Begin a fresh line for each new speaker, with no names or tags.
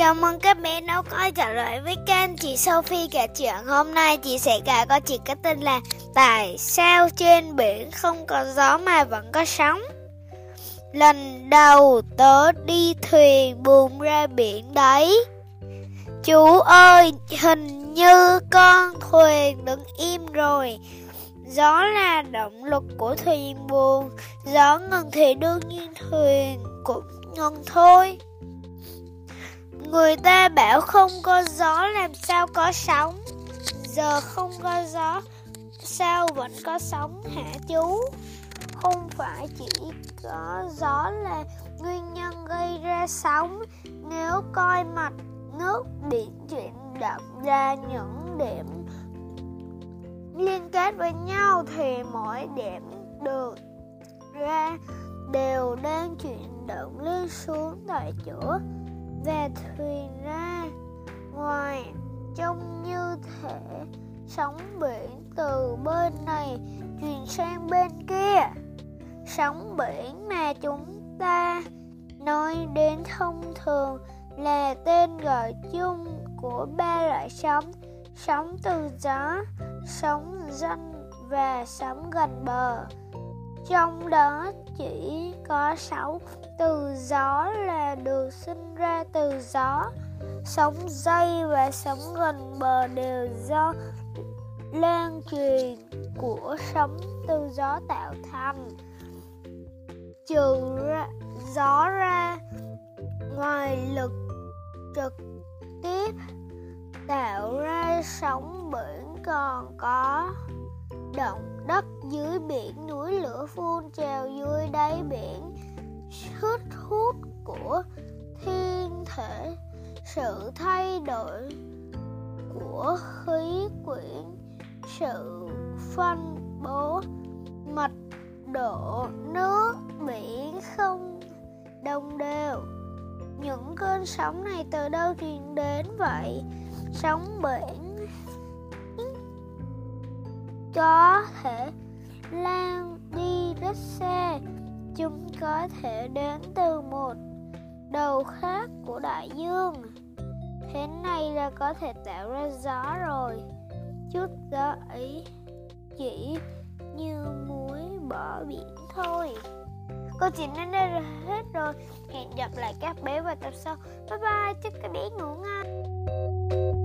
Chào mừng các bé nấu coi trở lại với kênh chị Sophie kể chuyện. Hôm nay chị sẽ kể câu chuyện có tên là Tại sao trên biển không có gió mà vẫn có sóng? Lần đầu tớ đi thuyền buồn ra biển đấy. Chú ơi, hình như con thuyền đứng im rồi. Gió là động lực của thuyền buồn Gió ngừng thì đương nhiên thuyền cũng ngừng thôi. Người ta bảo không có gió làm sao có sóng. Giờ không có gió, Sao vẫn có sóng hả chú? Không phải chỉ có gió là nguyên nhân gây ra sóng. Nếu coi mặt nước biển chuyển động ra những điểm liên kết với nhau Thì mỗi điểm được ra đều đang chuyển động lên xuống tại chỗ và thuyền ra, ngoài trông như thể sóng biển từ bên này truyền sang bên kia. Sóng biển mà chúng ta nói đến thông thường là tên gọi chung của ba loại sóng sóng từ gió, sóng danh và sóng gần bờ. Trong đó chỉ có sáu từ gió là được sinh ra từ gió. Sóng dây và sóng gần bờ đều do lan truyền của sóng từ gió tạo thành. Trừ ra, gió ra ngoài lực trực tiếp tạo ra sóng biển còn có động đất dưới biển núi lửa phun trào dưới đáy biển. Sức hút của thể sự thay đổi của khí quyển, sự phân bố, mật độ nước, biển không đồng đều những cơn sóng này từ đâu truyền đến vậy? Sóng biển có thể lan đi rất xa chúng có thể đến từ một đại dương. Thế này là có thể tạo ra gió rồi. Chút gió ấy chỉ như muối bỏ biển thôi. Câu chuyện đến đây là hết rồi. Hẹn gặp lại các bé vào tập sau. Bye bye, chúc các bé ngủ ngon.